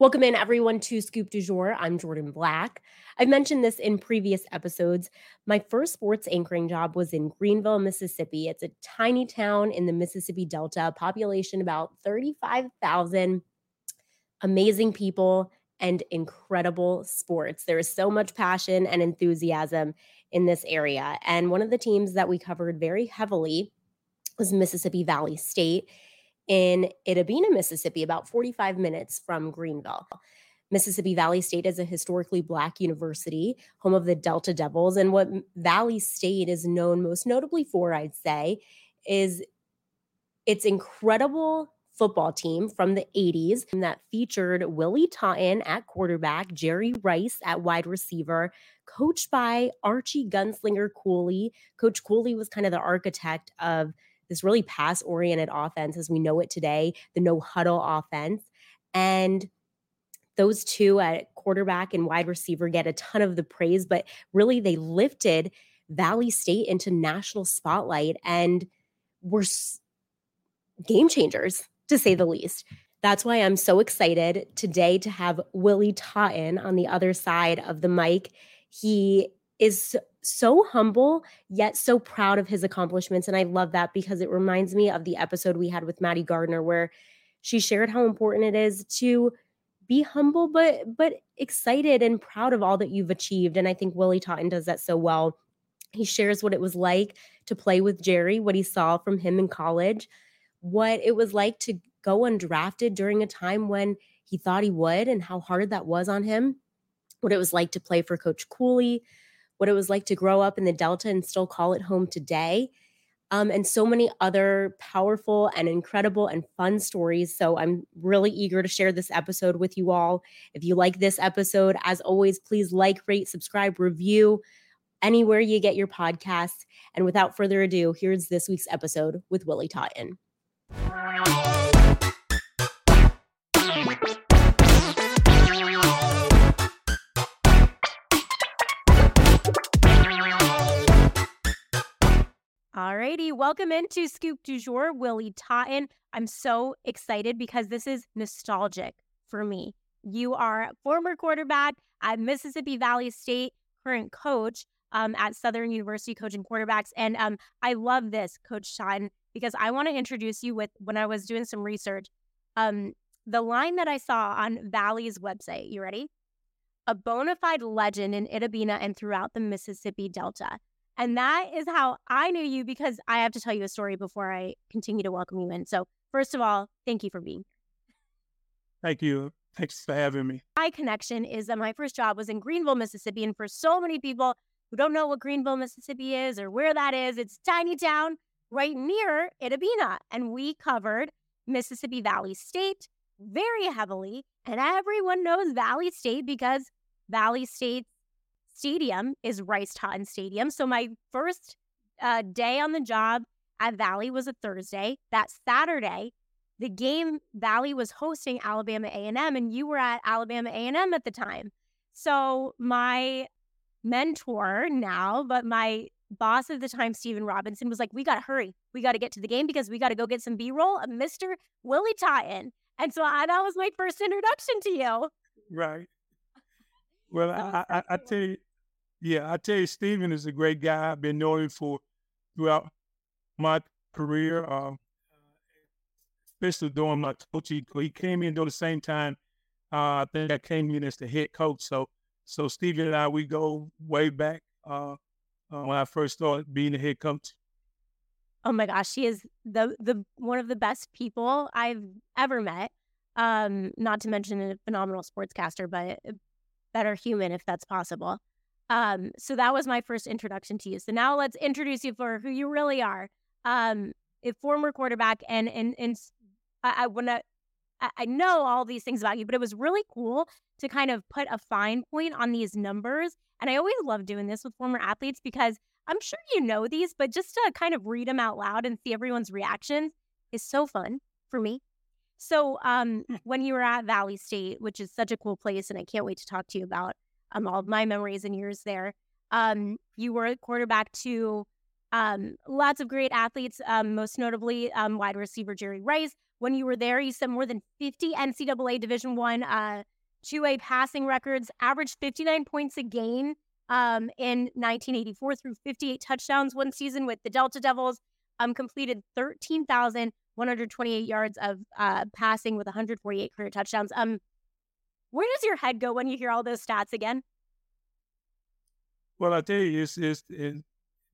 Welcome in, everyone, to Scoop du Jour. I'm Jourdan Black. I've mentioned this in previous episodes. My first sports anchoring job was in Greenville, Mississippi. It's a tiny town in the Mississippi Delta, population about 35,000. Amazing people and incredible sports. There is so much passion and enthusiasm in this area. And one of the teams that we covered very heavily was Mississippi Valley State in Itta Bena, Mississippi, about 45 minutes from Greenville. Mississippi Valley State is a historically black university, home of the Delta Devils. And what Valley State is known most notably for, I'd say, is its incredible football team from the 80s that featured Willie Totten at quarterback, Jerry Rice at wide receiver, coached by Archie Gunslinger Cooley. Coach Cooley was kind of the architect of this really pass oriented offense as we know it today, the no huddle offense. And those two at quarterback and wide receiver get a ton of the praise, but really they lifted Valley State into national spotlight and were game changers, to say the least. That's why I'm so excited today to have Willie Totten on the other side of the mic. He is so humble yet so proud of his accomplishments and i love that because it reminds me of the episode we had with maddie gardner where she shared how important it is to be humble but but excited and proud of all that you've achieved and i think willie totten does that so well. He shares what it was like to play with jerry what he saw from him in college what it was like to go undrafted during a time when he thought he would and how hard that was on him what it was like to play for coach cooley what it was like to grow up in the Delta and still call it home today. Um, and so many other powerful and incredible and fun stories. So I'm really eager to share this episode with you all. If you like this episode, as always, please like, rate, subscribe, review anywhere you get your podcasts. And without further ado, here's this week's episode with Willie Totten. Alrighty, welcome into Scoop du Jour, Willie Totten. I'm so excited because this is nostalgic for me. You are former quarterback at Mississippi Valley State, current coach um, at Southern University, coaching quarterbacks. And um, I love this, Coach Totten, because I want to introduce you with when I was doing some research. Um, the line that I saw on Valley's website, you ready? A bona fide legend in Itta Bena and throughout the Mississippi Delta. And that is how I knew you because I have to tell you a story before I continue to welcome you in. So, first of all, thank you for being here. Thank you. Thanks for having me. My connection is that my first job was in Greenville, Mississippi. And for so many people who don't know what Greenville, Mississippi is or where that is, it's tiny town right near Itta Bena. And we covered Mississippi Valley State very heavily. And everyone knows Valley State because Valley State stadium is Rice Totten Stadium. So my first uh, day on the job at Valley was a Thursday. That Saturday, the game Valley was hosting Alabama A&M, and you were at Alabama A&M at the time. So my mentor now, but my boss at the time, Stephen Robinson, was like, "We got to hurry. We got to get to the game because we got to go get some B-roll of Mister Willie Totten." And so I, that was my first introduction to you. Right. Well, I, I, I, tell you, yeah, I tell you, Stephen is a great guy. I've been knowing for throughout my career, uh, especially during my coaching. He came in during the same time. Uh, I think I came in as the head coach. So, so Stephen and I, we go way back uh, uh, when I first started being the head coach. Oh my gosh, she is the the one of the best people I've ever met. Um, not to mention a phenomenal sportscaster, but better human if that's possible. Um, so that was my first introduction to you. So now let's introduce you for who you really are. Um, a former quarterback, and and and I, I I I, I know all these things about you, but it was really cool to kind of put a fine point on these numbers. And I always love doing this with former athletes because I'm sure you know these, but just to kind of read them out loud and see everyone's reactions is so fun for me. So, um, hmm. when you were at Valley State, which is such a cool place, and I can't wait to talk to you about um, all of my memories and years there, um, you were a quarterback to um, lots of great athletes, um, most notably um, wide receiver Jerry Rice. When you were there, you set more than 50 NCAA Division One, uh, 2A passing records, averaged 59 points a game um, in 1984 threw 58 touchdowns one season with the Delta Devils. Um, completed 13,128 yards of uh, passing with 148 career touchdowns. Um, where does your head go when you hear all those stats again? Well, I tell you, it's, it's it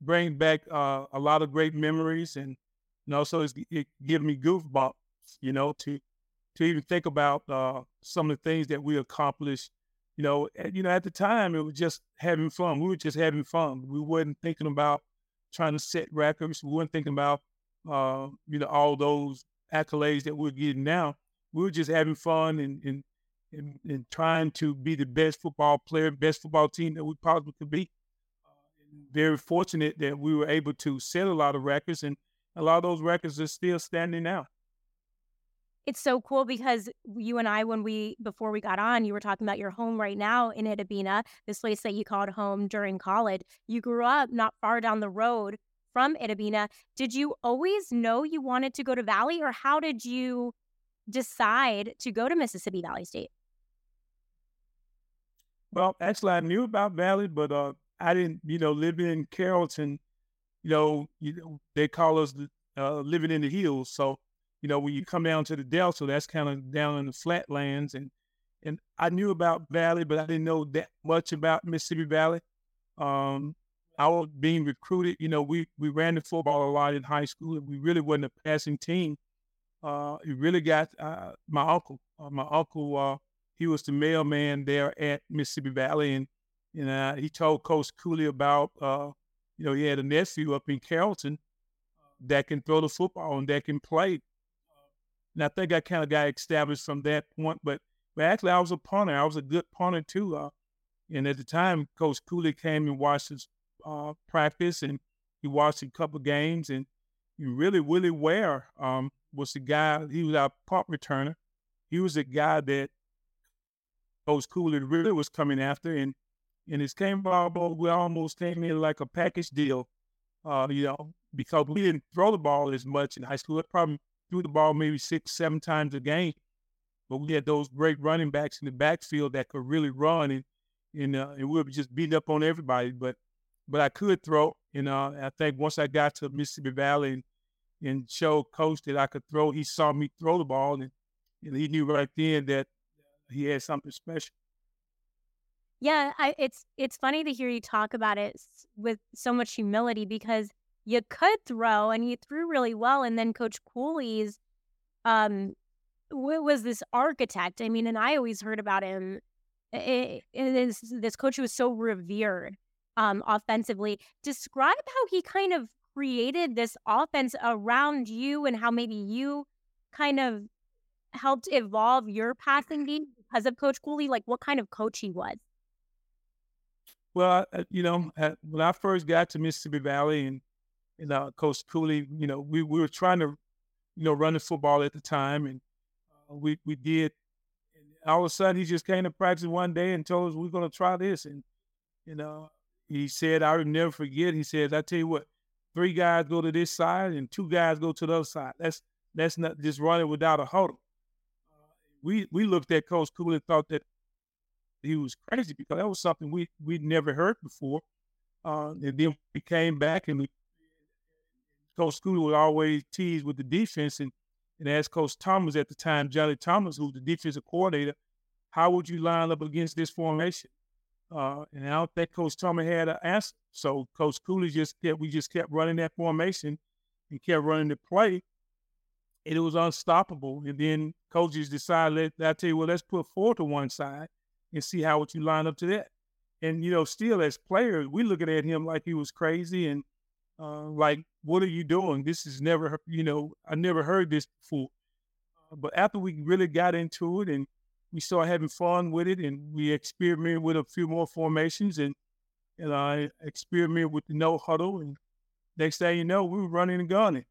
brings back uh, a lot of great memories, and, and also it gives me goosebumps. You know, to to even think about uh, some of the things that we accomplished. You know, at, you know, at the time it was just having fun. We were just having fun. We weren't thinking about trying to set records. We weren't thinking about uh, you know all those accolades that we're getting now. We were just having fun and and and, and trying to be the best football player, best football team that we possibly could be. Uh, very fortunate that we were able to set a lot of records, and a lot of those records are still standing now. It's so cool because you and I, when we before we got on, you were talking about your home right now in Itta Bena, this place that you called home during college. You grew up not far down the road from Itta Bena. Did you always know you wanted to go to Valley, or how did you decide to go to Mississippi Valley State? Well, actually, I knew about Valley, but uh, I didn't, you know, living in Carrollton, you know, you know they call us uh, living in the hills. So, you know, when you come down to the Delta, that's kind of down in the flatlands. And and I knew about Valley, but I didn't know that much about Mississippi Valley. Um, I was being recruited. You know, we we ran the football a lot in high school, and we really wasn't a passing team. Uh, it really got uh, my uncle. Uh, my uncle uh, he was the mailman there at Mississippi Valley, and and uh, he told Coach Cooley about uh, you know he had a nephew up in Carrollton that can throw the football and that can play. And I think I kind of got established from that point. But but actually, I was a punter. I was a good punter too. Uh, and at the time, Coach Cooley came and watched his uh, practice, and he watched a couple games, and really Willie Ware um, was the guy. He was our punt returner. He was the guy that Coach Cooley really was coming after, and and his came ball, we almost came in like a package deal, uh, you know, because we didn't throw the ball as much in high school. It probably threw the ball maybe six, seven times a game, but we had those great running backs in the backfield that could really run, and and, uh, and we would just beating up on everybody. But but I could throw, and uh, I think once I got to Mississippi Valley and and showed coach that I could throw, he saw me throw the ball, and, and he knew right then that he had something special. Yeah, I, it's it's funny to hear you talk about it with so much humility because you could throw and you threw really well, and then Coach Cooley's um was this architect. I mean, and I always heard about him. It, it, this this coach was so revered um, offensively. Describe how he kind of created this offense around you and how maybe you kind of helped evolve your passing game because of Coach Cooley? Like, what kind of coach he was? Well, you know, when I first got to Mississippi Valley and, and uh, Coach Cooley, you know, we, we were trying to, you know, run the football at the time, and uh, we we did. And all of a sudden, he just came to practice one day and told us we're going to try this, and you know, he said I will never forget. He says, "I tell you what, three guys go to this side and two guys go to the other side. That's that's not just running without a huddle." We we looked at Coach Cooley and thought that he was crazy because that was something we we'd never heard before. Uh, and then we came back and we, Coach Cooley would always tease with the defense and and ask Coach Thomas at the time, Johnny Thomas, who was the defensive coordinator, how would you line up against this formation? Uh, and I don't think Coach Thomas had an answer. So Coach Cooley just kept we just kept running that formation and kept running the play and it was unstoppable. And then coaches decided, let, I tell you well, let's put four to one side and see how would you line up to that. And you know, still as players, we looking at him like he was crazy and uh, like, what are you doing? This is never, you know, I never heard this before. but after we really got into it and we started having fun with it, and we experimented with a few more formations, and and I experimented with the no huddle, and next thing you know, we were running and gunning,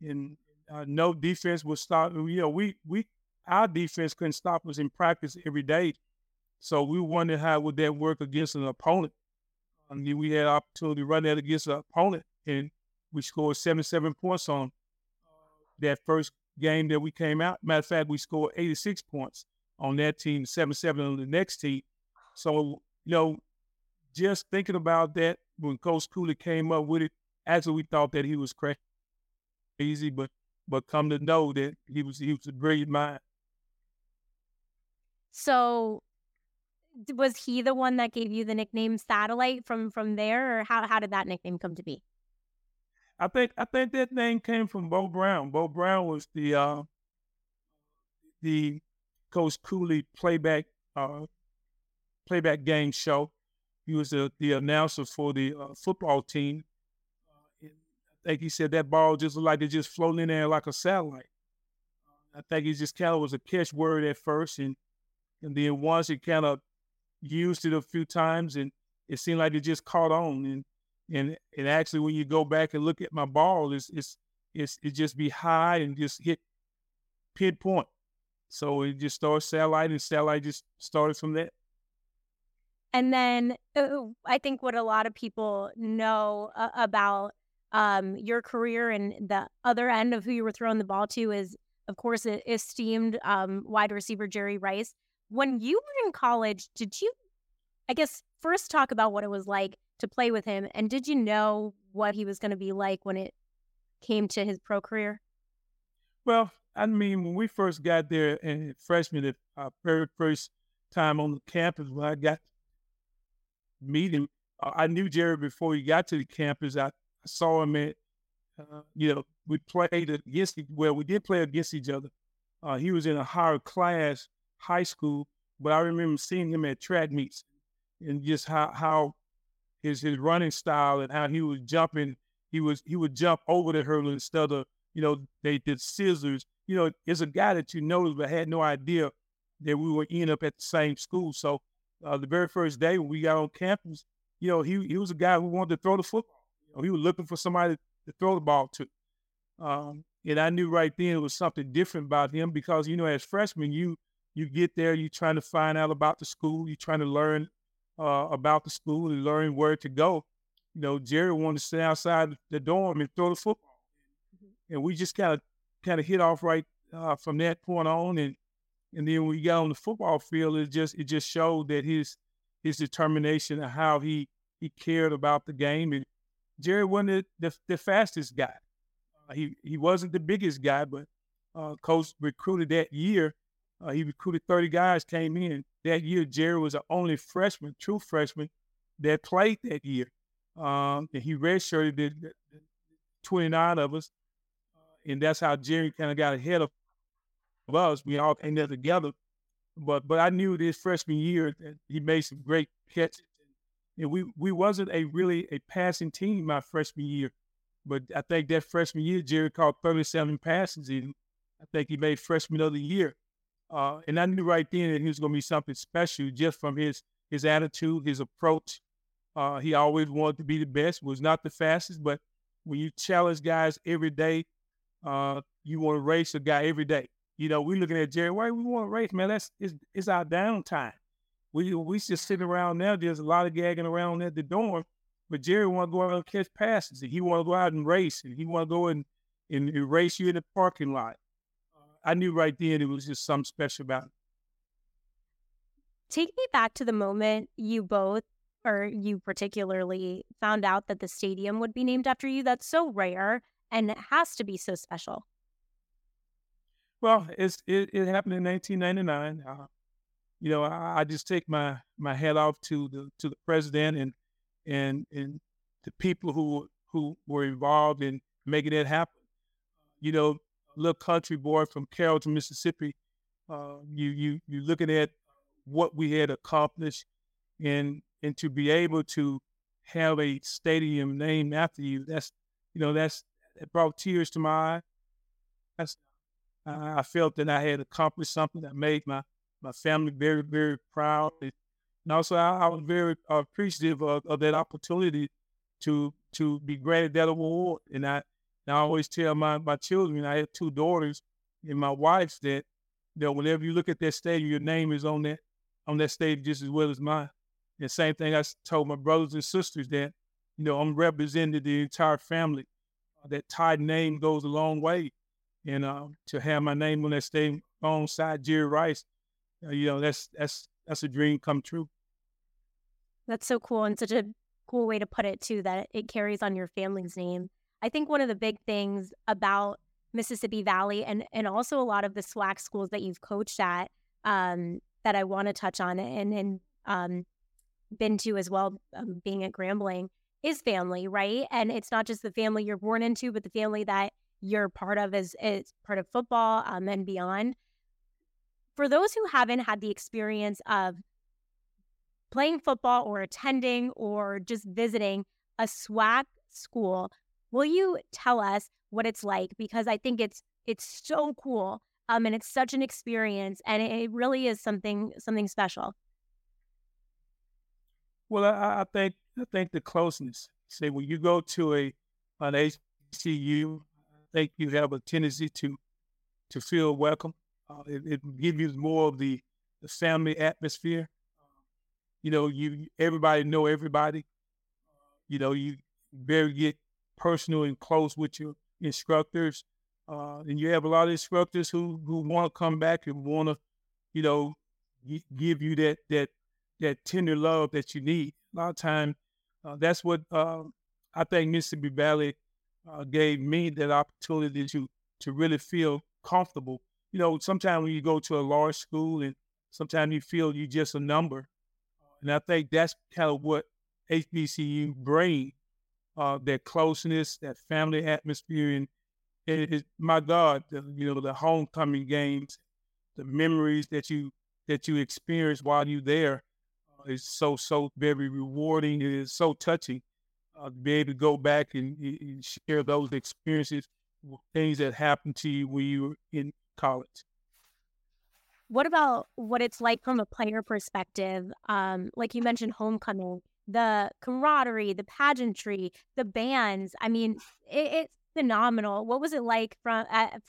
and uh, no defense would stop. You know, we we our defense couldn't stop us in practice every day, so we wondered how would that work against an opponent. I mean, we had opportunity to run that against an opponent, and we scored 77 points on that first game that we came out. Matter of fact, we scored 86 points on that team, 7-7 on the next team. So, you know, just thinking about that when Coach Cooley came up with it, actually we thought that he was crazy, but but come to know that he was he was a brilliant mind. So was he the one that gave you the nickname satellite from from there or how how did that nickname come to be? I think I think that name came from Bo Brown. Bo Brown was the uh, the Coach Cooley playback uh, playback game show. He was the, the announcer for the uh, football team. Think he said that ball just looked like it just floating in there like a satellite. I think he just kind of was a catchword at first, and and then once he kind of used it a few times, and it seemed like it just caught on. And and and actually, when you go back and look at my ball, it's it's it's it just be high and just hit pinpoint. So it just started satellite, and satellite just started from that. And then uh, I think what a lot of people know uh, about um, your career and the other end of who you were throwing the ball to is, of course, esteemed um, wide receiver Jerry Rice. When you were in college, did you, I guess, first talk about what it was like to play with him? And did you know what he was going to be like when it came to his pro career? Well, I mean, when we first got there and freshman, our very first time on the campus, when I got meet him, uh, I knew Jerry before he got to the campus. I, Saw him at, uh, you know, we played against, well, we did play against each other. Uh, he was in a higher class high school, but I remember seeing him at track meets and just how, how his his running style and how he was jumping. He was he would jump over the hurdle instead of you know they did scissors. You know, it's a guy that you know but had no idea that we would end up at the same school. So uh, the very first day when we got on campus, you know, he he was a guy who wanted to throw the football. He was looking for somebody to throw the ball to. Um, and I knew right then it was something different about him because you know, as freshmen, you you get there, you're trying to find out about the school, you're trying to learn uh, about the school and learn where to go. You know, Jerry wanted to stay outside the dorm and throw the football, mm-hmm. and we just kind of kind of hit off right uh, from that point on. And and then when we got on the football field, it just it just showed that his his determination and how he he cared about the game. And Jerry wasn't the, the, the fastest guy. Uh, he he wasn't the biggest guy, but uh, coach recruited that year. Uh, he recruited 30 guys came in that year, Jerry was the only freshman, true freshman, that played that year. Um, and he redshirted the, the, the 29 of us. Uh, and that's how Jerry kind of got ahead of, of us. We all came there together. But but I knew this freshman year that he made some great catches. And we, we wasn't a really a passing team my freshman year. But I think that freshman year, Jerry caught 37 passes. And I think he made freshman of the year. Uh, and I knew right then that he was going to be something special just from his his attitude, his approach. Uh, he always wanted to be the best. Was not the fastest, but when you challenge guys every day, uh, you want to race a guy every day. You know, we looking at Jerry. Why we want to race, man? That's it's, it's our downtime. We we just sitting around now. There's a lot of gagging around at the dorm, but Jerry want to go out and catch passes, and he want to go out and race, and he want to go and, and, and race you in the parking lot. I knew right then it was just something special about it. Take me back to the moment you both, or you particularly, found out that the stadium would be named after you. That's so rare and it has to be so special. Well, it's it, it happened in 1999. Uh, you know, I, I, just take my my hat off to the to the president and and and the people who who were involved in making it happen. You know, little country boy from Carrollton, Mississippi. Uh, you you you looking at what we had accomplished, and and to be able to have a stadium named after you, that's you know that's brought tears to my eyes. That's I, I felt that I had accomplished something that made my my family very very proud. And also, I, I was very appreciative of, of, that opportunity to to be granted that award. And I, and I always tell my my children, I have two daughters and my wife that that whenever you look at that stadium, your name is on that on that stage just as well as mine. And same thing I told my brothers and sisters that you know I'm representing the entire family. That tied name goes a long way, and uh, to have my name on that stage alongside Jerry Rice, uh, you know that's that's that's a dream come true. That's so cool and such a cool way to put it too. That it carries on your family's name. I think one of the big things about Mississippi Valley and and also a lot of the SWAC schools that you've coached at um, that I want to touch on and and um, been to as well, um, being at Grambling is family, right? And it's not just the family you're born into, but the family that you're part of as, as part of football um, and beyond. For those who haven't had the experience of playing football or attending or just visiting a SWAC school, will you tell us what it's like? Because I think it's it's so cool um, and it's such an experience, and it really is something something special. Well, I, I think I think the closeness. Say when you go to a an HBCU, I think you have a tendency to to feel welcome. Uh, it, it gives you more of the, the family atmosphere. You know, you everybody know everybody. You know, you very get personal and close with your instructors, uh, and you have a lot of instructors who who want to come back and want to, you know, give you that that that tender love that you need. A lot of times, uh, that's what uh, I think Mississippi Valley uh, gave me that opportunity to to really feel comfortable. You know, sometimes when you go to a large school and sometimes you feel you're just a number, and I think that's kind of what HBCU bring uh, that closeness, that family atmosphere, and my God, the, you know, the homecoming games, the memories that you that you experience while you're there is so so very rewarding. It is so touching uh, to be able to go back and, and, share those experiences, things that happened to you when you were in college. What about what it's like from a player perspective? Um, like you mentioned, homecoming, the camaraderie, the pageantry, the bands. I mean, it, it's phenomenal. What was it like from a,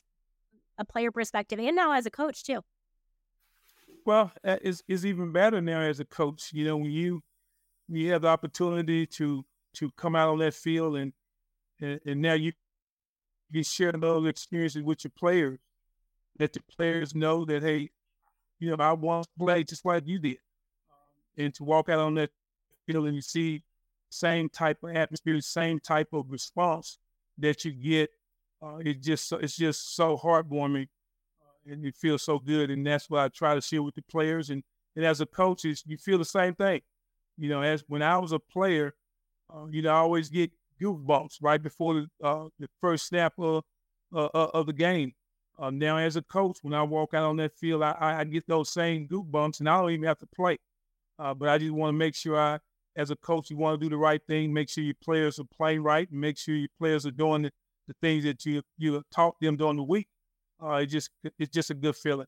a player perspective, and now as a coach too? Well, it's, it's even better now as a coach. You know, when you you have the opportunity to to come out on that field and and, and now you you share those experiences with your players, that the players know that hey, you know, I want to play just like you did, and to walk out on that field and you see same type of atmosphere, same type of response that you get, uh, it just it's just so heartwarming and it feels so good. And that's what I try to share with the players. And, and as a coach, you feel the same thing. You know, as when I was a player, uh, you know, I always get goosebumps right before the, uh, the first snap of, uh, uh of the game. Uh, now, as a coach, when I walk out on that field, I, I get those same goosebumps, and I don't even have to play. Uh, but I just want to make sure I, as a coach, you want to do the right thing, make sure your players are playing right, make sure your players are doing the, the things that you you taught them during the week uh, it just it's just a good feeling.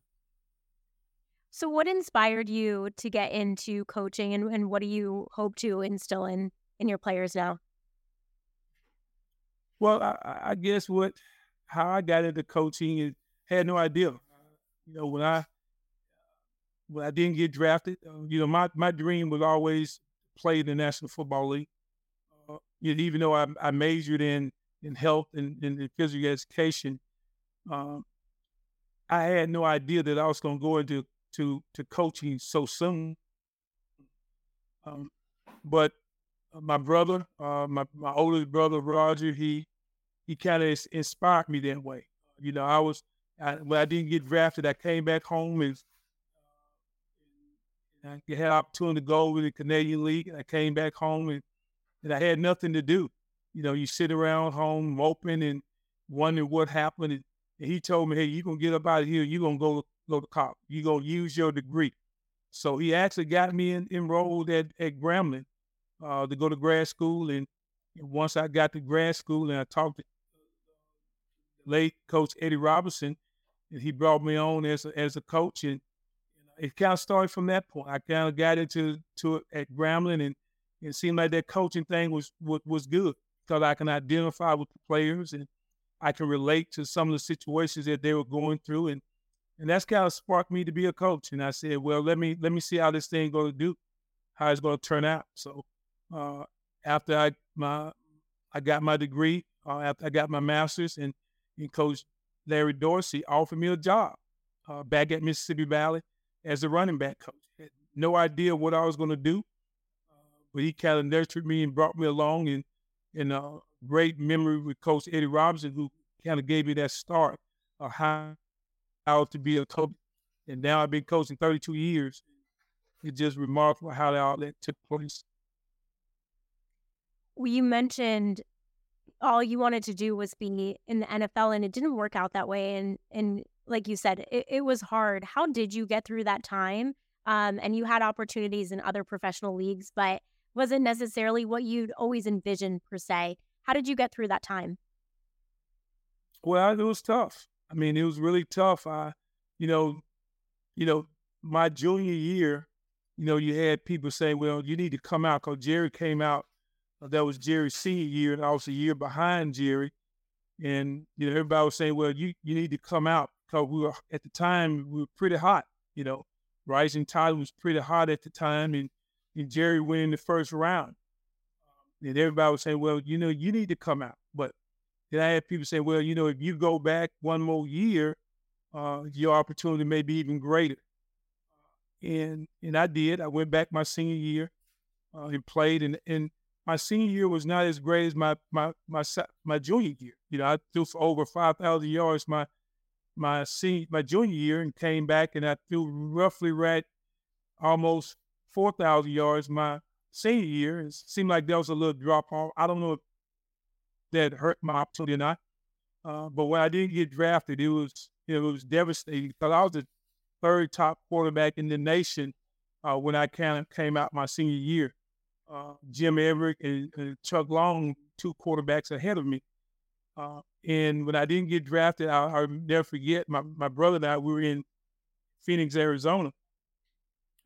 So, what inspired you to get into coaching, and, and what do you hope to instill in in your players now? Well, I, I guess what how I got into coaching is had no idea. You know, when I when I didn't get drafted, uh, you know, my my dream was always play in the National Football League. Uh, even though I, I majored in in health and, in physical education, um, I had no idea that I was going to go into to to coaching so soon. Um, but my brother, uh, my my oldest brother Roger, he he kind of inspired me that way. You know, I was I, when I didn't get drafted, I came back home and, uh, I had opportunity to go over the Canadian League. And I came back home and, and I had nothing to do. You know, you sit around home moping and wondering what happened. And and he told me, hey, you're gonna get up out of here, you're gonna go go to college. You're gonna use your degree. So he actually got me in, enrolled at, at Grambling uh, to go to grad school. And, and, once I got to grad school and I talked to late coach Eddie Robinson, and he brought me on as a, as a coach, and it kind of started from that point. I kind of got into to it at Grambling, and it seemed like that coaching thing was was, was good because I can identify with the players and I can relate to some of the situations that they were going through, and and that's kind of sparked me to be a coach. And I said, well, let me let me see how this thing going to do, how it's going to turn out. So uh, after I my I got my degree, uh, after I got my master's, and, and Coach Larry Dorsey offered me a job uh, back at Mississippi Valley as a running back coach. Had no idea what I was going to do, uh, but he kind of nurtured me and brought me along, and a uh, great memory with Coach Eddie Robinson, who kind of gave me that start of how, how to be a coach. And now I've been coaching 32 years. It's just remarkable how all that took place. Well, you mentioned all you wanted to do was be in the NFL, and it didn't work out that way. And and like you said, it, it was hard. How did you get through that time? Um, and you had opportunities in other professional leagues, but wasn't necessarily what you'd always envisioned per se. How did you get through that time? Well, it was tough. I mean, it was really tough. I, you know, you know, my junior year, you know, you had people say, "Well, you need to come out," because Jerry came out. Uh, that was Jerry's senior year, and I was a year behind Jerry. And you know, everybody was saying, "Well, you you need to come out," because we were at the time we were pretty hot. You know, Rising Tide was pretty hot at the time, and and Jerry went in the first round. And everybody was saying, well, you know, you need to come out. But then I had people say, well, you know, if you go back one more year, uh, your opportunity may be even greater. And and I did. I went back my senior year uh, and played. And, and my senior year was not as great as my my my my junior year. You know, I threw for over five thousand yards my my senior my junior year and came back and I threw roughly right almost four thousand yards my senior year. It seemed like there was a little drop off. I don't know if that hurt my opportunity or not. Uh, but when I didn't get drafted, it was it was devastating because I was the third top quarterback in the nation uh, when I of came out my senior year. Uh, Jim Everett and, and, Chuck Long, two quarterbacks ahead of me. Uh, and when I didn't get drafted, I, I'll never forget my, my brother and I, we were in Phoenix, Arizona.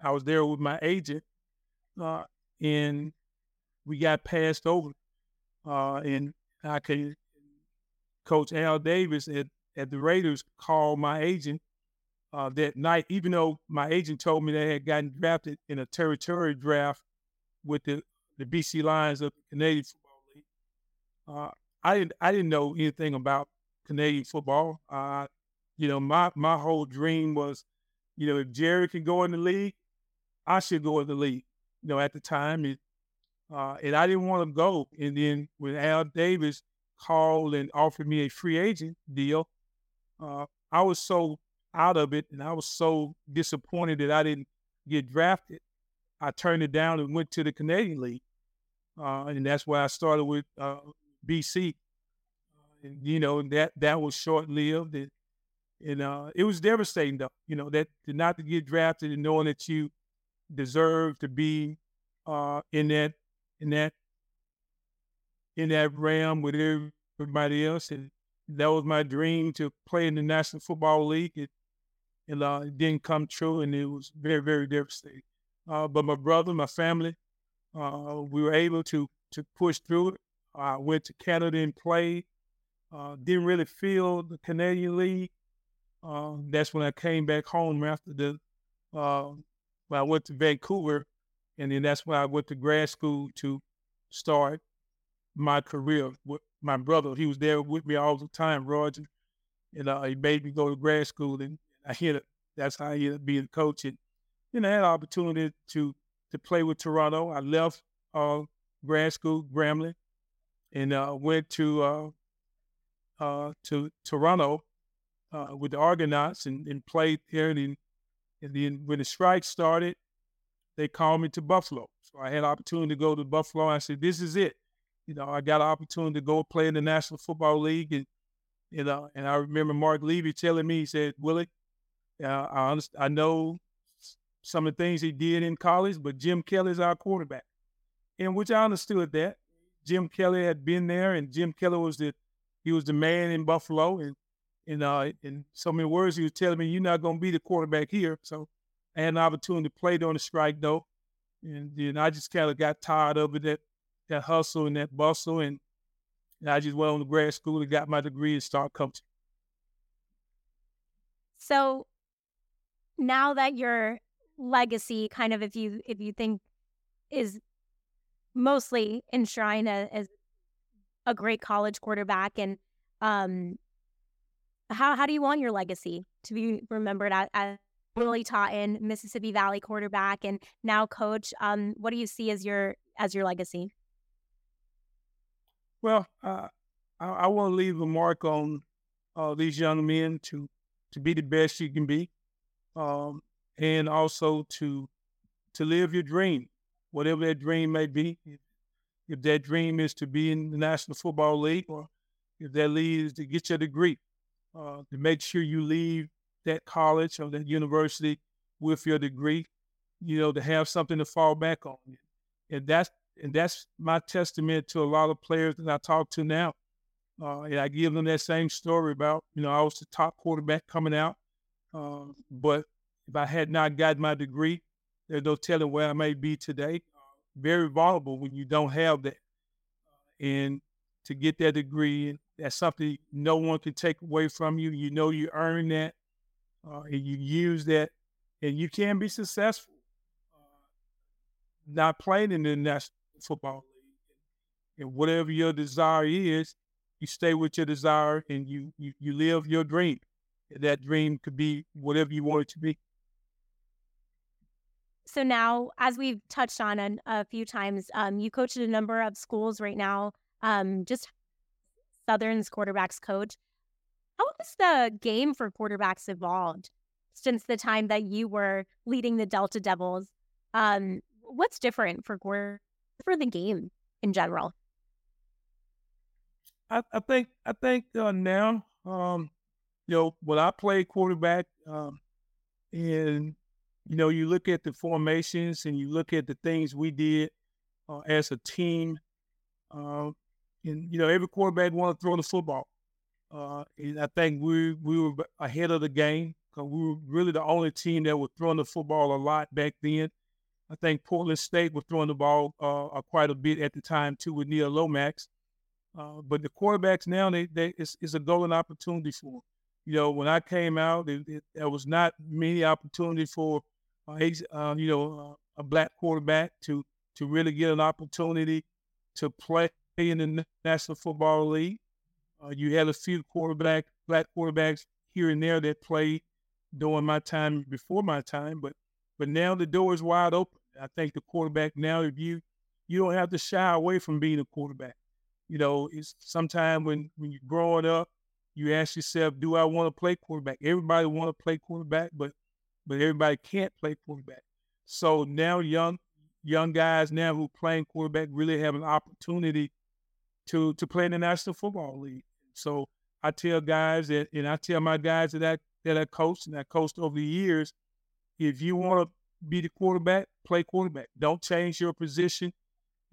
I was there with my agent, uh, and we got passed over. Uh, and I could, Coach Al Davis at, at the Raiders called my agent uh, that night, even though my agent told me they had gotten drafted in a territory draft with the, the BC Lions of the Canadian Football League. Uh, I didn't I didn't know anything about Canadian football. Uh, you know, my my whole dream was, you know, if Jerry can go in the league, I should go in the league you know, at the time. It, uh, and I didn't want to go. And then when Al Davis called and offered me a free agent deal, uh, I was so out of it and I was so disappointed that I didn't get drafted. I turned it down and went to the Canadian League. Uh, and that's why I started with uh, BC. And, you know, that that was short lived. And, and uh, it was devastating, though, you know, that not to get drafted and knowing that you deserve to be uh, in that in that in that realm with everybody else, and that was my dream to play in the National Football League. It, it, uh, it didn't come true, and it was very very devastating. Uh, but my brother, my family, uh, we were able to to push through it. I went to Canada and played. Uh, didn't really feel the Canadian League. Uh, that's when I came back home after the uh, when I went to Vancouver, and then that's when I went to grad school to start my career with my brother. He was there with me all the time, Roger, and uh, he made me go to grad school, and I hit it. That's how I ended up being a coach. And know, I had an opportunity to to play with Toronto. I left uh, grad school, Grambling, and uh, went to uh, uh, to Toronto uh, with the Argonauts and, and played there. And and then when the strike started, they called me to Buffalo. So I had an opportunity to go to Buffalo. I said, this is it. You know, I got an opportunity to go play in the National Football League. And, you know, and I remember Marv Levy telling me, he said, Willie, uh, I, I know some of the things he did in college, but Jim Kelly's our quarterback. And which I understood that. Jim Kelly had been there and Jim Kelly was the he was the man in Buffalo and And uh, in so many words, he was telling me, "You're not going to be the quarterback here." So I had an opportunity to play during the strike, though, and then I just kind of got tired of it, that that hustle and that bustle, and, and I just went on to grad school and got my degree and started coaching. So now that your legacy, kind of, if you if you think, is mostly enshrined as, a great college quarterback, and um, how how do you want your legacy to be remembered as, as Willie Totten, Mississippi Valley quarterback, and now coach? Um, what do you see as your as your legacy? Well, uh, I, I want to leave a mark on uh, these young men to to be the best you can be, um, and also to to live your dream, whatever that dream may be. If, that dream is to be in the National Football League, or if that leads to get your degree, uh, to make sure you leave that college or that university with your degree, you know, to have something to fall back on. And that's and that's my testament to a lot of players that I talk to now. Uh, and I give them that same story about, you know, I was the top quarterback coming out. Uh, but if I had not gotten my degree, there's no telling where I may be today. Very vulnerable when you don't have that. And to get that degree, that's something no one can take away from you. You know you earn that, uh, and you use that, and you can be successful. Not playing in the National Football League, and whatever your desire is, you stay with your desire and you you, you live your dream. That dream could be whatever you want it to be. So now, as we've touched on a, a few times, um, you coach at a number of schools right now. Um, just Southern's quarterbacks coach. How has the game for quarterbacks evolved since the time that you were leading the Delta Devils? Um, what's different for for the game in general? I, I think I think uh, now, um, you know, when I played quarterback, um, and you know, you look at the formations and you look at the things we did uh, as a team, uh, and you know, every quarterback want to throw the football. Uh, and I think we we were ahead of the game because we were really the only team that was throwing the football a lot back then. I think Portland State was throwing the ball uh, quite a bit at the time too with Neil Lomax. Uh, but the quarterbacks now, they, they it's, it's, a golden opportunity for them. You know, when I came out, there was not many opportunity for, uh, uh you know, a black quarterback to to really get an opportunity to play in the National Football League. Uh, you had a few quarterback, black quarterbacks here and there that played during my time, before my time, but but now the door is wide open. I think the quarterback now, if you you don't have to shy away from being a quarterback you know, it's sometimes when when you're growing up, you ask yourself, do I want to play quarterback? Everybody want to play quarterback, but but everybody can't play quarterback. So now young young guys now who playing quarterback really have an opportunity to to play in the National Football League. So I tell guys that, and I tell my guys that I, that I coached and I coached over the years, if you want to be the quarterback, play quarterback. Don't change your position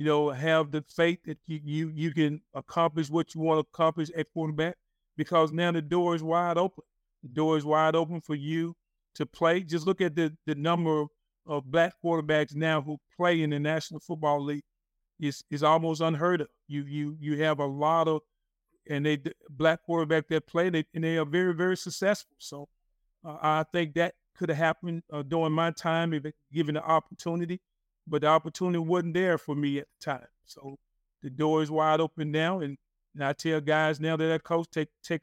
you know, have the faith that you, you, you can accomplish what you want to accomplish at quarterback because now the door is wide open. The door is wide open for you to play. Just look at the, the number of black quarterbacks now who play in the National Football League is is almost unheard of. You you you have a lot of and they black quarterback that play they, and they are very very successful. So uh, I think that could have happened uh, during my time if given the opportunity but the opportunity wasn't there for me at the time. So the door is wide open now, and, and I tell guys now that I coach, take take.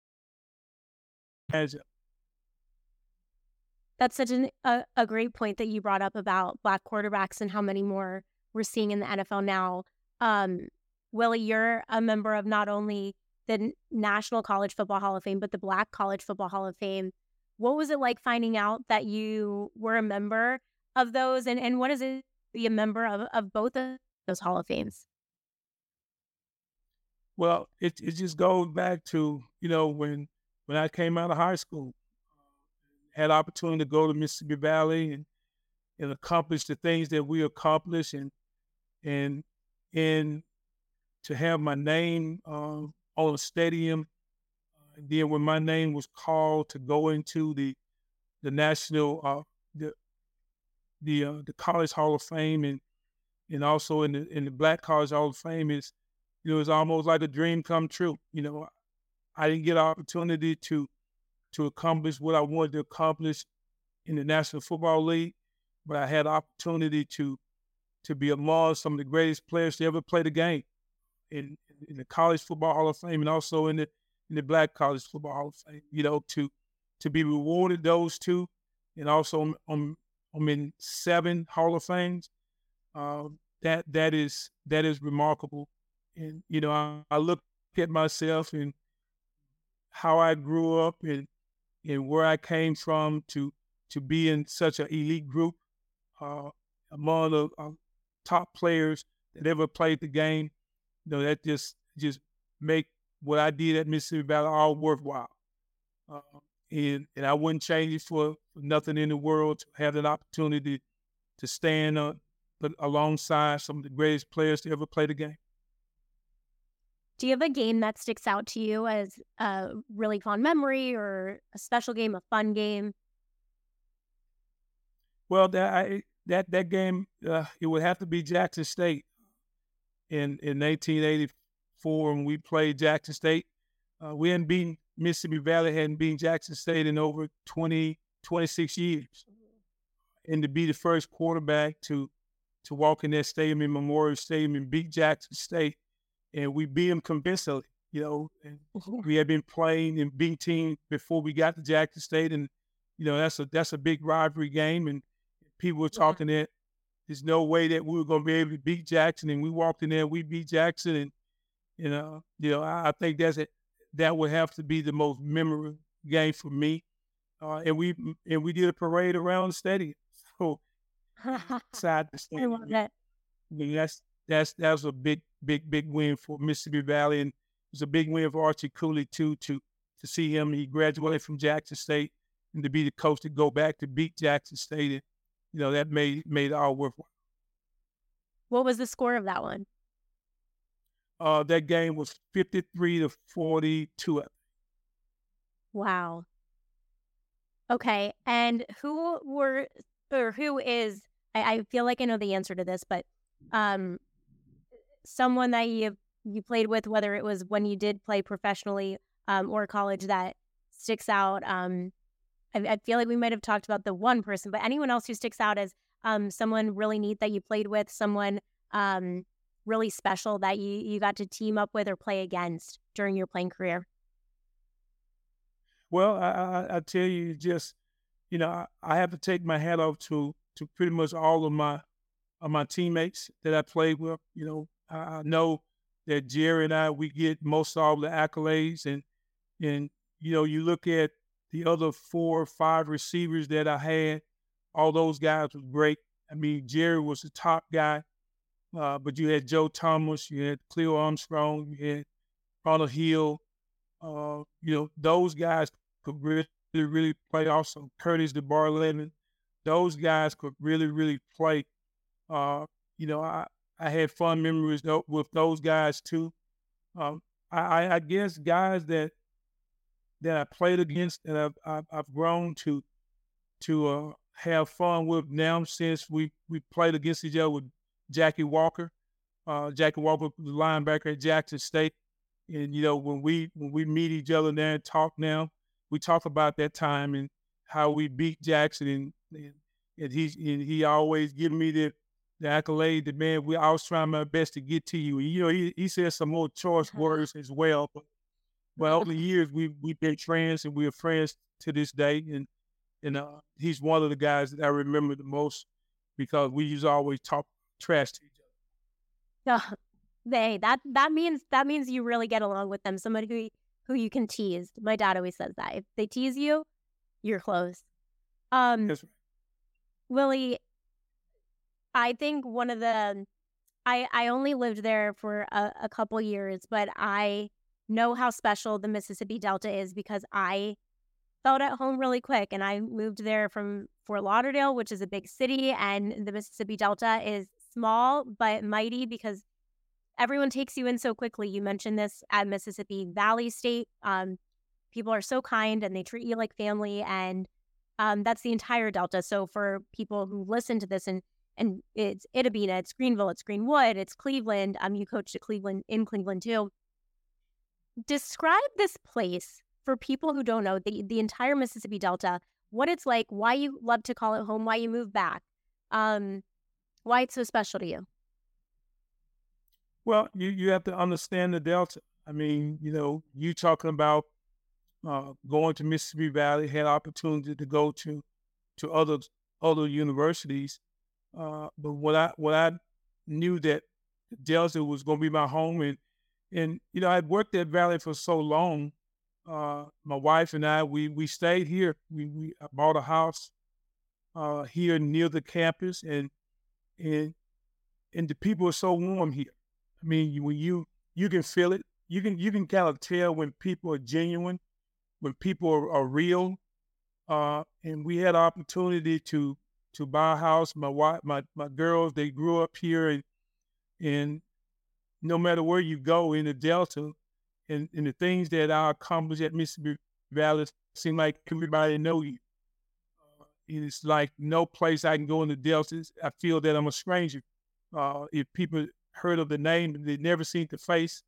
That's such an, a, a great point that you brought up about black quarterbacks and how many more we're seeing in the NFL now. Um, Willie, you're a member of not only the National College Football Hall of Fame, but the Black College Football Hall of Fame. what was it like finding out that you were a member of those? And, and what is it to be a member of, of both of those Hall of Fames? Well, it, it just goes back to, you know, when when I came out of high school, had opportunity to go to Mississippi Valley and and accomplish the things that we accomplished and and and to have my name um, on a stadium. And then when my name was called to go into the the national uh, the the uh, the College Hall of Fame and and also in the in the Black College Hall of Fame is know it's almost like a dream come true. You know, I didn't get an opportunity to to accomplish what I wanted to accomplish in the National Football League, but I had opportunity to to be among some of the greatest players to ever play the game in, in the College Football Hall of Fame and also in the in the Black College Football Hall of Fame. You know, to to be rewarded those two, and also I'm I'm in seven Hall of Fames. Uh, that that is that is remarkable, and you know I, I look at myself and how I grew up and and where I came from to to be in such an elite group uh, among the uh, top players that ever played the game. You know that just just make what I did at Mississippi Valley all worthwhile. Uh, and and I wouldn't change it for, nothing in the world to have that opportunity to stand uh, alongside some of the greatest players to ever play the game. Do you have a game that sticks out to you as a really fond memory or a special game, a fun game? Well, that I, that that game uh, it would have to be Jackson State in in 1984 when we played Jackson State. Uh, we hadn't beaten Mississippi Valley hadn't beaten Jackson State in over 20 26 years, and to be the first quarterback to to walk in that stadium in Memorial Stadium and beat Jackson State and we beat them convincingly. You know, and mm-hmm. we had been playing and B team before we got to Jackson State, and you know that's a that's a big rivalry game, and people were talking yeah. that there's no way that we were going to be able to beat Jackson, and we walked in there, we beat Jackson, and you know, you know, I, I think that's it. That would have to be the most memorable game for me. Uh, and we and we did a parade around the stadium. So the stadium. I love that. I mean, that's that's that was a big, big, big win for Mississippi Valley, and it was a big win for Archie Cooley too. To to see him, he graduated from Jackson State, and to be the coach to go back to beat Jackson State, and you know that made made it all worthwhile. What was the score of that one? Uh, that game was fifty three to forty two. Wow. Okay, and who were or who is? I, I feel like I know the answer to this, but um, someone that you you played with, whether it was when you did play professionally um, or college, that sticks out? Um, I, I, feel like we might have talked about the one person, but anyone else who sticks out as um, someone really neat that you played with, someone um, really special that you you got to team up with or play against during your playing career? Well, I, I, I tell you, just you know, I, I have to take my hat off to to pretty much all of my of my teammates that I played with. You know, I know that Jerry and I we get most of the accolades, and and you know you look at the other four or five receivers that I had, all those guys were great. I mean, Jerry was the top guy, uh, but you had Joe Thomas, you had Cleo Armstrong, you had Ronald Hill. Uh, you know, those guys could really, really play. Also, Curtis DeBarlin, those guys could really, really play. Uh, you know, I, I had fun memories with those guys too. Um, I, I, guess guys that that I played against and I've, I've, grown to to uh, have fun with now since we we played against each other with Jackie Walker. Uh, Jackie Walker, the linebacker at Jackson State, and you know when we when we meet each other there and talk now, we talk about that time and how we beat Jackson and and, and he and he always give me the the accolade that man, we I was trying my best to get to you. You know, he, he said some more choice uh-huh. words as well. But well, over the years we we've been friends and we're friends to this day. And and uh, he's one of the guys that I remember the most because we used to always talk trash to each other. Yeah, they that that means that means you really get along with them. Somebody who who you can tease. My dad always says that if they tease you, You're close. Um, right. Willie, I think one of the I I only lived there for a, a couple years, but I know how special the Mississippi Delta is because I felt at home really quick and I moved there from Fort Lauderdale, which is a big city, and the Mississippi Delta is small but mighty because everyone takes you in so quickly. You mentioned this at Mississippi Valley State. Um, people are so kind and they treat you like family, and um, that's the entire Delta. So for people who listen to this and and it's Itta Bena, it's Greenville, it's Greenwood, it's Cleveland. Um, you coached at Cleveland in Cleveland too. Describe this place for people who don't know the the entire Mississippi Delta, what it's like, why you love to call it home, why you move back, um, why it's so special to you. Well, you, you have to understand the Delta. I mean, you know, you talking about uh, going to Mississippi Valley, had opportunity to go to to other other universities. Uh, but what I what I knew that Delta was going to be my home, and and you know I'd worked at Valley for so long. Uh, my wife and I we we stayed here. We we bought a house uh, here near the campus, and and and the people are so warm here. I mean, when you you can feel it, you can you can kind of tell when people are genuine, when people are, are real. Uh, and we had opportunity to to buy a house. My wife, my my girls, they grew up here, and and no matter where you go in the Delta, and, and the things that I accomplished at Mississippi Valley seem like everybody know you. Uh, it's like no place I can go in the Delta. I feel that I'm a stranger. Uh, if people heard of the name, they never seen the face.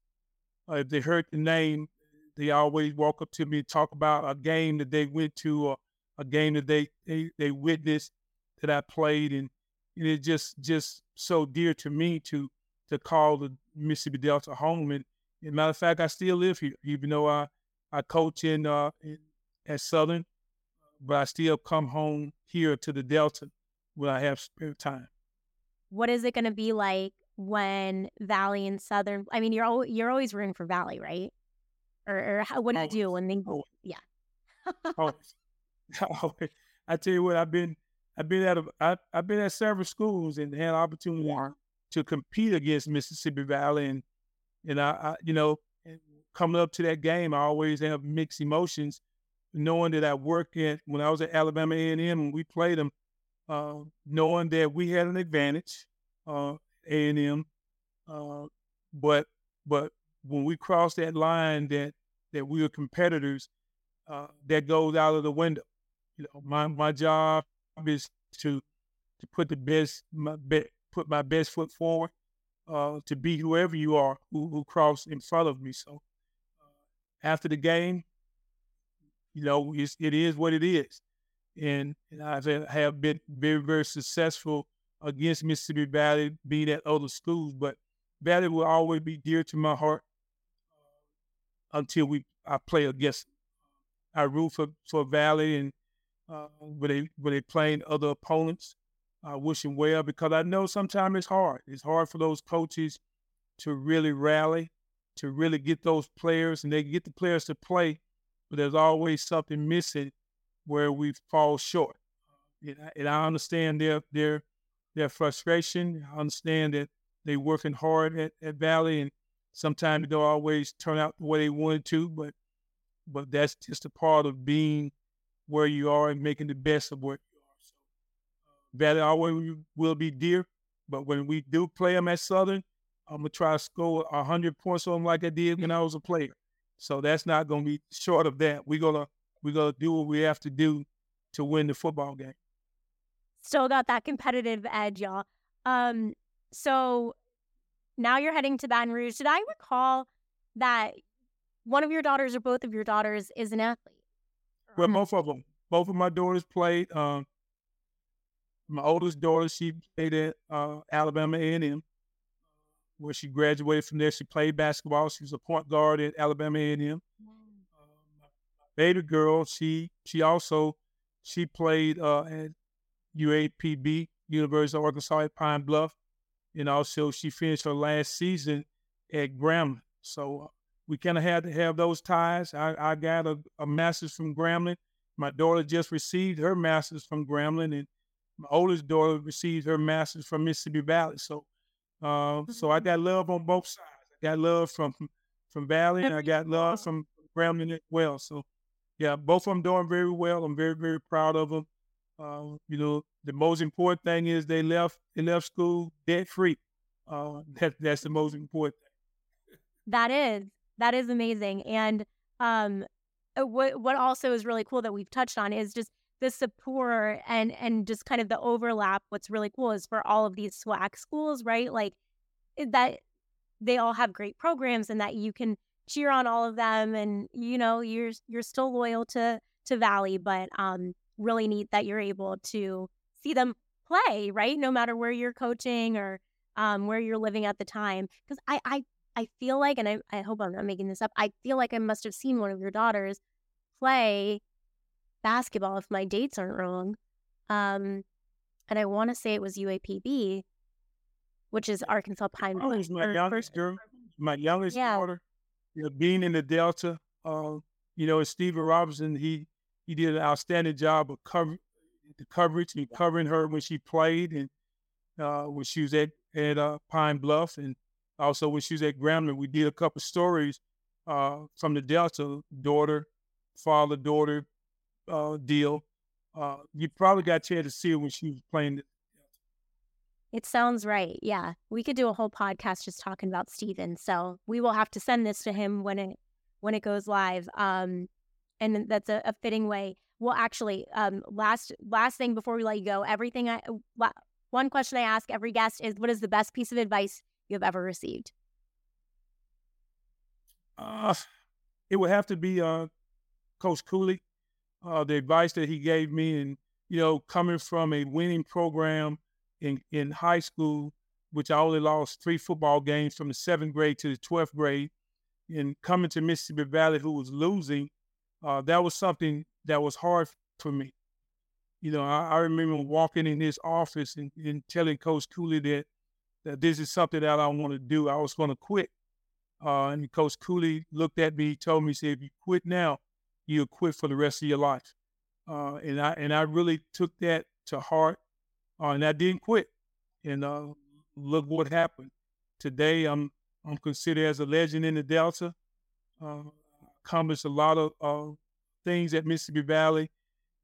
Uh, if they heard the name, they always walk up to me and talk about a game that they went to or a game that they they, they witnessed that I played, and, and it's just just so dear to me to to call the Mississippi Delta home. And, and matter of fact, I still live here, even though I I coach in, uh, in at Southern, but I still come home here to the Delta when I have spare time. What is it going to be like when Valley and Southern? I mean, you're al- you're always rooting for Valley, right? Or, or how, what do you do when they? Always. Yeah. Always. I tell you what, I've been I've been at a, I, I've been at several schools and had opportunity to compete against Mississippi Valley, and and I, I you know coming up to that game, I always have mixed emotions, knowing that I worked at when I was at Alabama A and M and we played them, uh, knowing that we had an advantage, uh, A and M, uh, but but when we crossed that line that that we were competitors, uh, that goes out of the window. You know, my my job is to to put the best my be, put my best foot forward uh, to be whoever you are who, who cross in front of me. So uh, after the game, you know, it's, it is what it is, and and I have been very very successful against Mississippi Valley, being at other schools, but Valley will always be dear to my heart uh, until we I play against. I root for for Valley and uh, they when they playing other opponents. I wish them well because I know sometimes it's hard. It's hard for those coaches to really rally, to really get those players, and they get the players to play, but there's always something missing where we fall short. And I, and I understand their their their frustration. I understand that they're working hard at, at Valley, and sometimes they don't always turn out the way they wanted to, but but that's just a part of being where you are and making the best of where you are. So uh, Valley always will be dear, but when we do play them at Southern, I'm gonna try to score hundred points on them like I did when I was a player. So that's not gonna be short of that. We're gonna we're gonna do what we have to do to win the football game. Still got that competitive edge, y'all. Um, so now you're heading to Baton Rouge. Did I recall that one of your daughters or both of your daughters is an athlete? Well, both of them. Both of my daughters played. Um, my oldest daughter, she played at uh, Alabama A&M, where she graduated from there. She played basketball. She was a point guard at Alabama A&M. Uh, my baby girl, she she also she played uh, at UAPB, University of Arkansas at Pine Bluff, and also she finished her last season at Grambling. So uh, we kind of had to have those ties. I, I got a, a master's from Grambling, My daughter just received her master's from Grambling, and my oldest daughter received her master's from Mississippi Valley. So, uh, so I mm-hmm. got love on both sides. I got love from from Valley, and I got love from Grambling as well. So, yeah, both of them doing very well. I'm very very proud of them. Uh, you know, the most important thing is they left they left school debt free. Uh, that that's the most important thing. That is that is amazing, and um, uh, what what also is really cool that we've touched on is just the support and and just kind of the overlap. What's really cool is for all of these SWAC schools, right? Like that they all have great programs, and that you can cheer on all of them, and you know you're you're still loyal to to Valley, but um, really neat that you're able to see them play, right? No matter where you're coaching or um, where you're living at the time. Because I, I, I feel like, and I, I hope I'm not making this up, I feel like I must have seen one of your daughters play basketball if my dates aren't wrong. Um, and I want to say it was UAPB, which is Arkansas Pine oh, Bluff. my youngest girl, my youngest yeah. daughter. You know, being in the Delta, uh, you know, Stephen Robinson, he he did an outstanding job of cover the coverage and covering her when she played and uh, when she was at at uh, Pine Bluff and also when she was at Grambling. We did a couple stories uh, from the Delta daughter, father daughter uh, deal. Uh, you probably got a chance to see her when she was playing. It It sounds right. Yeah, we could do a whole podcast just talking about Steven. So we will have to send this to him when it when it goes live. Um, and that's a, a fitting way. Well, actually, um, last last thing before we let you go, everything I one question I ask every guest is, what is the best piece of advice you have ever received? Uh, it would have to be uh, Coach Cooley. Uh, the advice that he gave me, and you know, coming from a winning program in in high school, which I only lost three football games from the seventh grade to the twelfth grade, and coming to Mississippi Valley, who was losing, uh, that was something that was hard for me. You know, I, I remember walking in his office and, and, telling Coach Cooley that that this is something that I want to do. I was going to quit. Uh, and Coach Cooley looked at me, told me, said, "If you quit now, you'll quit for the rest of your life." Uh, and I and I really took that to heart, uh, and I didn't quit. And uh, look what happened. Today, I'm I'm considered as a legend in the Delta. Uh, accomplished a lot of things at Mississippi Valley,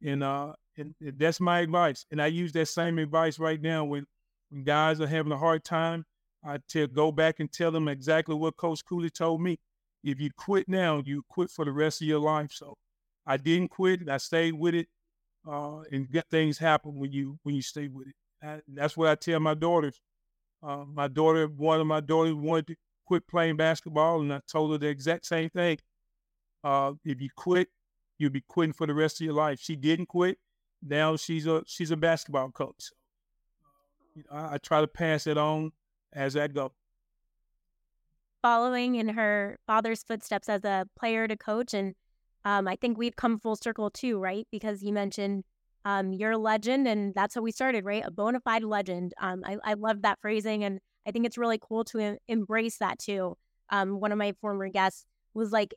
and, uh, and, and that's my advice. And I use that same advice right now when when guys are having a hard time. I tell go back and tell them exactly what Coach Cooley told me. If you quit now, you quit for the rest of your life. So I didn't quit. I stayed with it, uh, and get things happen when you when you stay with it. I, that's what I tell my daughters. Uh, my daughter, one of my daughters wanted to quit playing basketball, and I told her the exact same thing. Uh, if you quit, you'll be quitting for the rest of your life. She didn't quit. Now she's a she's a basketball coach. I, I try to pass it on as I go. Following in her father's footsteps as a player to coach, and um, I think we've come full circle too, right? Because you mentioned um, you're a legend, and that's how we started, right? A bona fide legend. Um, I, I love that phrasing, and I think it's really cool to em- embrace that too. Um, one of my former guests was like,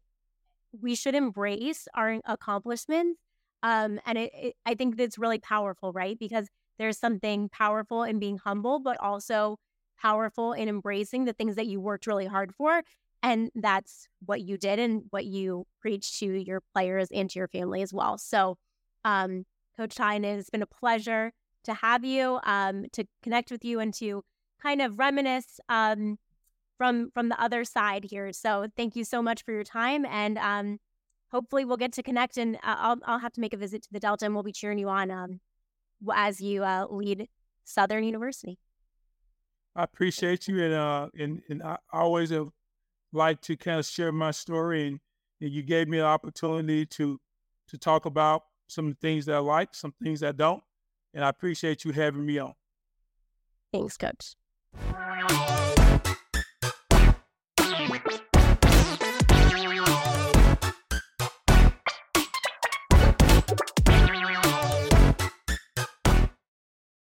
we should embrace our accomplishments. Um, and it, it, I think that's really powerful, right? Because there's something powerful in being humble, but also powerful in embracing the things that you worked really hard for. And that's what you did and what you preach to your players and to your family as well. So, um, Coach Totten, it's been a pleasure to have you, um, to connect with you and to kind of reminisce um, from from the other side here. So thank you so much for your time, and um, hopefully we'll get to connect. And uh, I'll I'll have to make a visit to the Delta, and we'll be cheering you on um, as you uh, lead Southern University. I appreciate you, and uh, and and I always have liked to kind of share my story, and, and you gave me an opportunity to to talk about some things that I like, some things I don't, and I appreciate you having me on. Thanks, Coach.